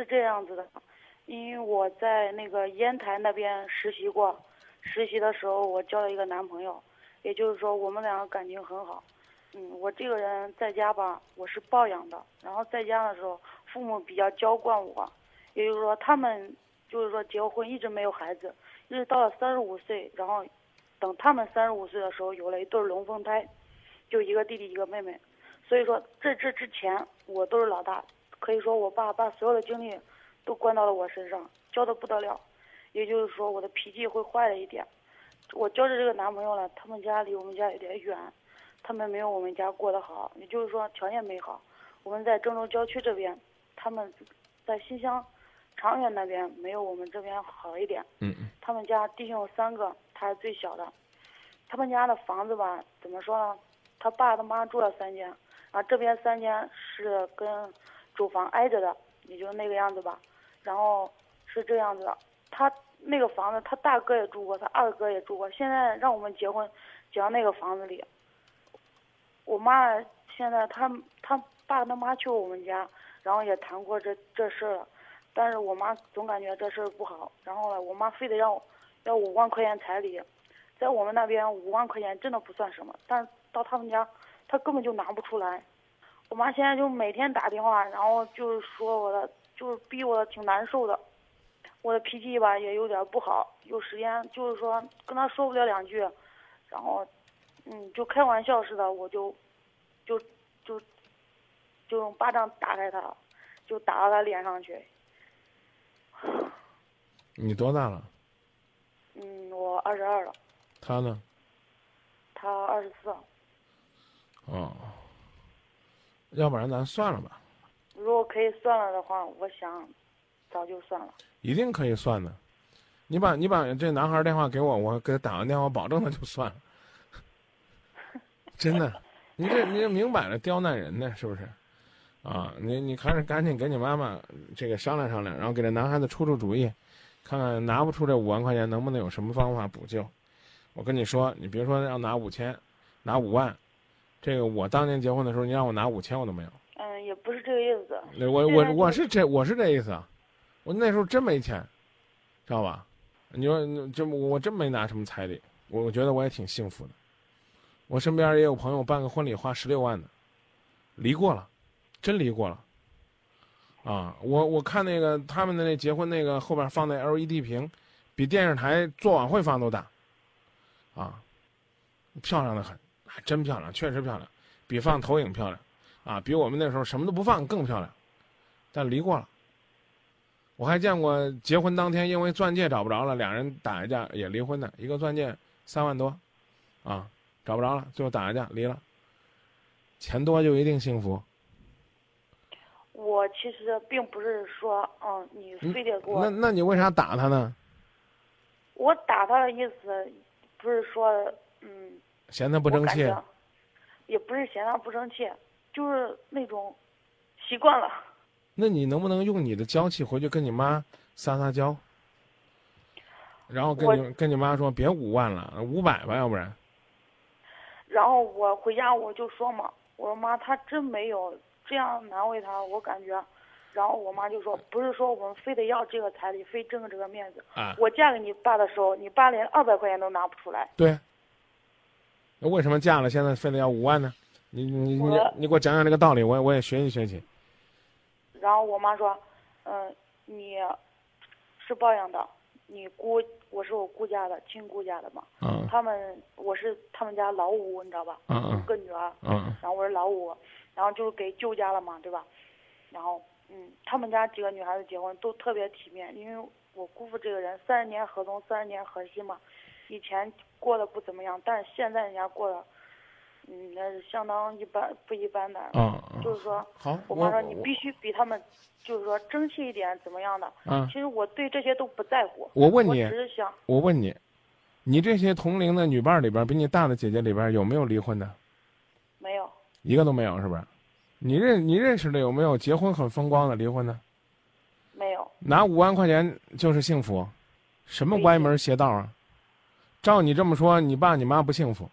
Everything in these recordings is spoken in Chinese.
是这样子的，因为我在那个烟台那边实习过，实习的时候我交了一个男朋友，也就是说我们两个感情很好。嗯，我这个人在家吧，我是抱养的，然后在家的时候父母比较娇惯我，也就是说他们就是说结婚一直没有孩子，一直到了三十五岁，然后等他们三十五岁的时候有了一对龙凤胎，就一个弟弟一个妹妹。所以说，这这之前我都是老大，可以说我爸把所有的精力都关到了我身上，教的不得了。也就是说，我的脾气会坏了一点。我交的这个男朋友呢，他们家离我们家有点远，他们没有我们家过得好，也就是说条件没好。我们在郑州郊区这边，他们在新乡长垣那边没有我们这边好一点。嗯嗯他们家弟兄有三个，他是最小的。他们家的房子吧，怎么说呢？他爸他妈住了三间，然后这边三间是跟主房挨着的，也就那个样子吧。然后是这样子的，他那个房子他大哥也住过，他二哥也住过。现在让我们结婚，结到那个房子里。我妈现在他他爸他妈去我们家，然后也谈过这这事了，但是我妈总感觉这事不好，然后呢，我妈非得让我要五万块钱彩礼，在我们那边五万块钱真的不算什么，但是到他们家，他根本就拿不出来。我妈现在就每天打电话，然后就是说我的，就是逼我的挺难受的。我的脾气吧也有点不好，有时间就是说跟她说不了两句，然后，嗯，就开玩笑似的，我就，就，就，就用巴掌打开她，就打到她脸上去。你多大了？嗯，我二十二了，他呢？他二十四。哦，要不然咱算了吧，如果可以算了的话，我想早就算了。一定可以算的。你把你把这男孩电话给我，我给他打完电话，保证他就算了。真的，你这你这明摆着刁难人呢，是不是？啊，你你还是赶紧跟你妈妈这个商量商量，然后给这男孩子出出主意，看看拿不出这五万块钱，能不能有什么方法补救？我跟你说，你别说要拿五千，拿五万，这个我当年结婚的时候，你让我拿五千我都没有。嗯，也不是这个意思。那我我我是这我是这意思啊，我那时候真没钱，知道吧？你说这我真没拿什么彩礼，我我觉得我也挺幸福的。我身边也有朋友办个婚礼花十六万的，离过了，真离过了。啊，我我看那个他们的那结婚那个后边放那 LED 屏，比电视台做晚会放都大，啊，漂亮的很，还真漂亮，确实漂亮，比放投影漂亮。啊，比我们那时候什么都不放更漂亮，但离过了。我还见过结婚当天因为钻戒找不着了，俩人打一架也离婚的，一个钻戒三万多，啊，找不着了，最后打一架离了。钱多就一定幸福？我其实并不是说，嗯，你非得给我，那那你为啥打他呢？我打他的意思，不是说，嗯，嫌他不争气也不是嫌他不争气，就是那种习惯了。那你能不能用你的娇气回去跟你妈撒撒娇？然后跟你跟你妈说别五万了，五百吧，要不然。然后我回家我就说嘛，我说妈，他真没有这样难为他，我感觉。然后我妈就说，不是说我们非得要这个彩礼，非争这个面子。啊，我嫁给你爸的时候，你爸连二百块钱都拿不出来。对。那为什么嫁了现在非得要五万呢？你你你你给我讲讲这个道理，我也我也学习学习。然后我妈说，嗯，你是抱养的，你姑我是我姑家的亲姑家的嘛，嗯他们我是他们家老五，你知道吧？嗯个女儿，嗯然后我是老五，然后就是给舅家了嘛，对吧？然后嗯，他们家几个女孩子结婚都特别体面，因为我姑父这个人三十年河东三十年河西嘛，以前过得不怎么样，但是现在人家过得，嗯，那是相当一般不一般的，嗯嗯，就是说。好，我我妈说你必须比他们，就是说争气一点，怎么样的？嗯其，实我对这些都不在乎。我问你我只，是想，我问你，你这些同龄的女伴里边，比你大的姐姐里边有没有离婚的？没有，一个都没有，是不是？你认你认识的有没有结婚很风光的离婚的？没有，拿五万块钱就是幸福，什么歪门邪道啊？照你这么说，你爸你妈不幸福，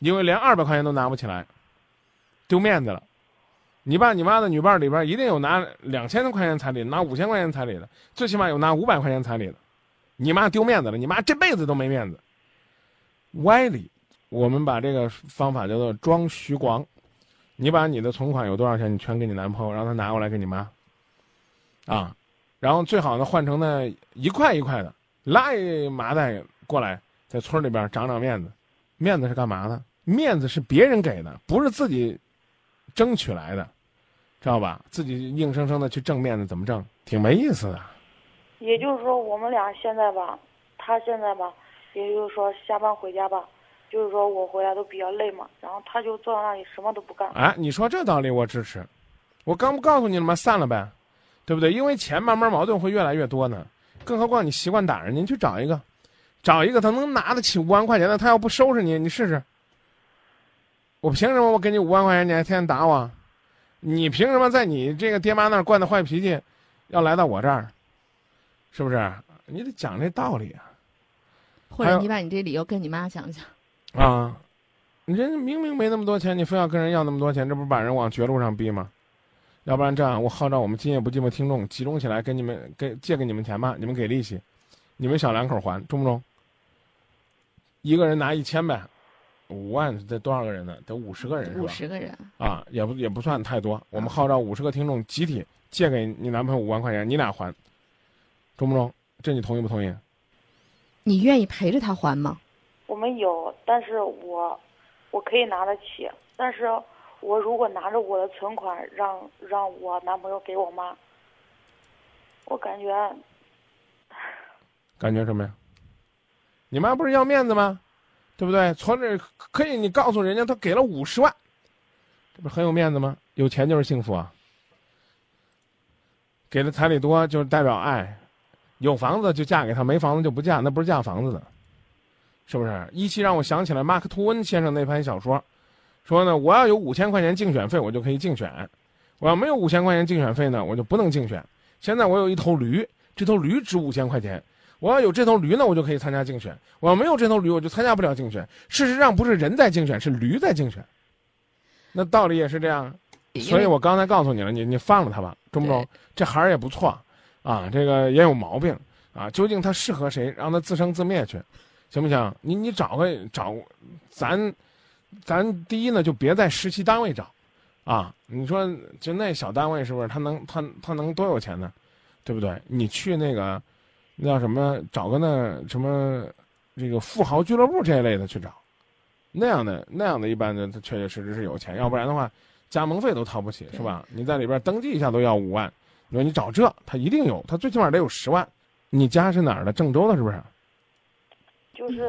因为连二百块钱都拿不起来，丢面子了，你爸你妈的女伴里边一定有拿两千块钱彩礼，拿五千块钱彩礼的，最起码有拿五百块钱彩礼的。你妈丢面子了，你妈这辈子都没面子。歪理，我们把这个方法叫做装徐光。你把你的存款有多少钱，你全给你男朋友，让他拿过来给你妈。啊，然后最好呢换成那一块一块的，拉一麻袋过来，在村里边长长面子。面子是干嘛的？面子是别人给的，不是自己争取来的，知道吧？自己硬生生的去挣面子，怎么挣？挺没意思的。也就是说，我们俩现在吧，他现在吧，也就是说下班回家吧，就是说我回来都比较累嘛，然后他就坐在那里什么都不干。哎，你说这道理我支持。我刚不告诉你了吗？散了呗，对不对？因为钱慢慢矛盾会越来越多呢。更何况你习惯打人，您去找一个，找一个他能拿得起五万块钱的，他要不收拾你，你试试。我凭什么我给你五万块钱，你还天天打我？你凭什么在你这个爹妈那儿惯的坏脾气，要来到我这儿？是不是？你得讲这道理啊。或者你把你这理由跟你妈讲讲。啊，人明明没那么多钱，你非要跟人要那么多钱，这不是把人往绝路上逼吗？要不然这样，我号召我们今夜不寂寞听众集中起来，给你们给借给你们钱吧，你们给利息，你们小两口还中不中？一个人拿一千呗，五万得多少个人呢？得五十个人是吧？五十个人啊，也不也不算太多。我们号召五十个听众集体借给你男朋友五万块钱，你俩还。中不中？这你同意不同意？你愿意陪着他还吗？我们有，但是我我可以拿得起，但是我如果拿着我的存款让让我男朋友给我妈，我感觉感觉什么呀？你妈不是要面子吗？对不对？从这可以，你告诉人家他给了五十万，这不是很有面子吗？有钱就是幸福啊！给的彩礼多就是代表爱。有房子就嫁给他，没房子就不嫁，那不是嫁房子的，是不是？一期让我想起来马克吐温先生那篇小说，说呢，我要有五千块钱竞选费，我就可以竞选；我要没有五千块钱竞选费呢，我就不能竞选。现在我有一头驴，这头驴值五千块钱，我要有这头驴呢，我就可以参加竞选；我要没有这头驴，我就参加不了竞选。事实上，不是人在竞选，是驴在竞选。那道理也是这样，所以我刚才告诉你了，你你放了他吧，中不中？这孩儿也不错。啊，这个也有毛病啊！究竟他适合谁？让他自生自灭去，行不行？你你找个找，咱，咱第一呢，就别在实习单位找，啊，你说就那小单位是不是？他能他他能多有钱呢？对不对？你去那个，那叫什么？找个那什么，这个富豪俱乐部这一类的去找，那样的那样的一般的，他确确实实是有钱，要不然的话，加盟费都掏不起，是吧？你在里边登记一下都要五万。你说你找这，他一定有，他最起码得有十万。你家是哪儿的？郑州的，是不是？就是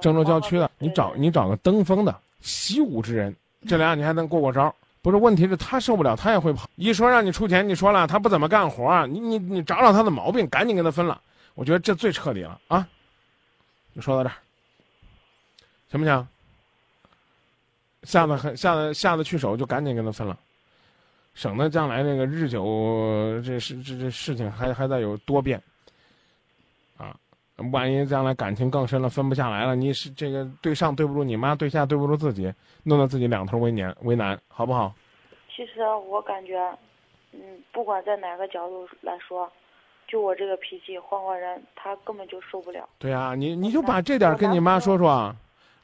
郑州郊区的。你找你找个登封的习武之人，这俩你还能过过招。不是，问题是他受不了，他也会跑。一说让你出钱，你说了他不怎么干活，你你你找找他的毛病，赶紧跟他分了。我觉得这最彻底了啊！就说到这儿，行不行？下得很下得下得去手就赶紧跟他分了。省得将来这个日久，这事这这事情还还在有多变，啊，万一将来感情更深了，分不下来了，你是这个对上对不住你妈，对下对不住自己，弄得自己两头为难为难，好不好？其实我感觉，嗯，不管在哪个角度来说，就我这个脾气，换换人他根本就受不了。对啊，你你就把这点跟你妈说说啊，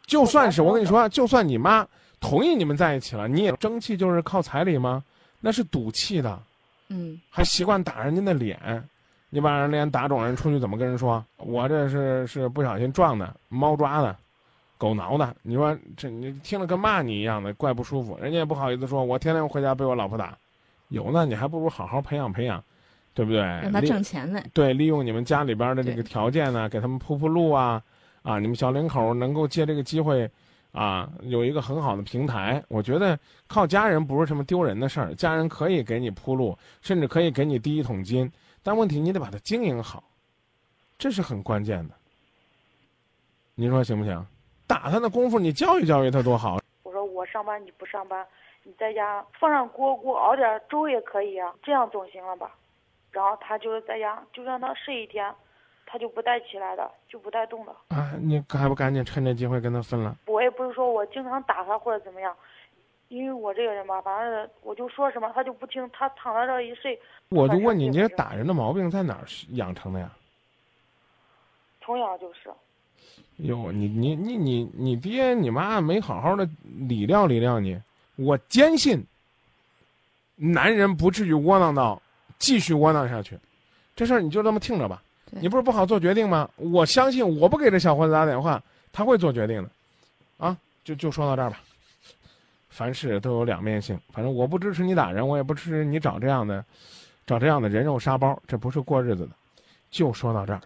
就算是我跟你说，就算你妈同意你们在一起了，你也争气就是靠彩礼吗？那是赌气的，嗯，还习惯打人家的脸，你把人脸打肿，人出去怎么跟人说？我这是是不小心撞的，猫抓的，狗挠的。你说这你听了跟骂你一样的，怪不舒服。人家也不好意思说，我天天回家被我老婆打，有呢，你还不如好好培养培养，对不对？让他挣钱呢。对，利用你们家里边的这个条件呢，给他们铺铺路啊，啊，你们小两口能够借这个机会。啊，有一个很好的平台，我觉得靠家人不是什么丢人的事儿，家人可以给你铺路，甚至可以给你第一桶金，但问题你得把它经营好，这是很关键的。你说行不行？打他的功夫，你教育教育他多好。我说我上班你不上班，你在家放上锅锅熬点粥也可以啊，这样总行了吧？然后他就在家就让他睡一天。他就不带起来的，就不带动的啊！你还不赶紧趁这机会跟他分了？我也不是说我经常打他或者怎么样，因为我这个人吧，反正我就说什么他就不听，他躺在这一睡。我就问你，你这打人的毛病在哪儿养成的呀？从小就是，哟，你你你你你爹你妈没好好的理料理料你，我坚信，男人不至于窝囊到继续窝囊下去，这事儿你就这么听着吧。你不是不好做决定吗？我相信，我不给这小伙子打电话，他会做决定的，啊，就就说到这儿吧。凡事都有两面性，反正我不支持你打人，我也不支持你找这样的，找这样的人肉沙包，这不是过日子的。就说到这儿。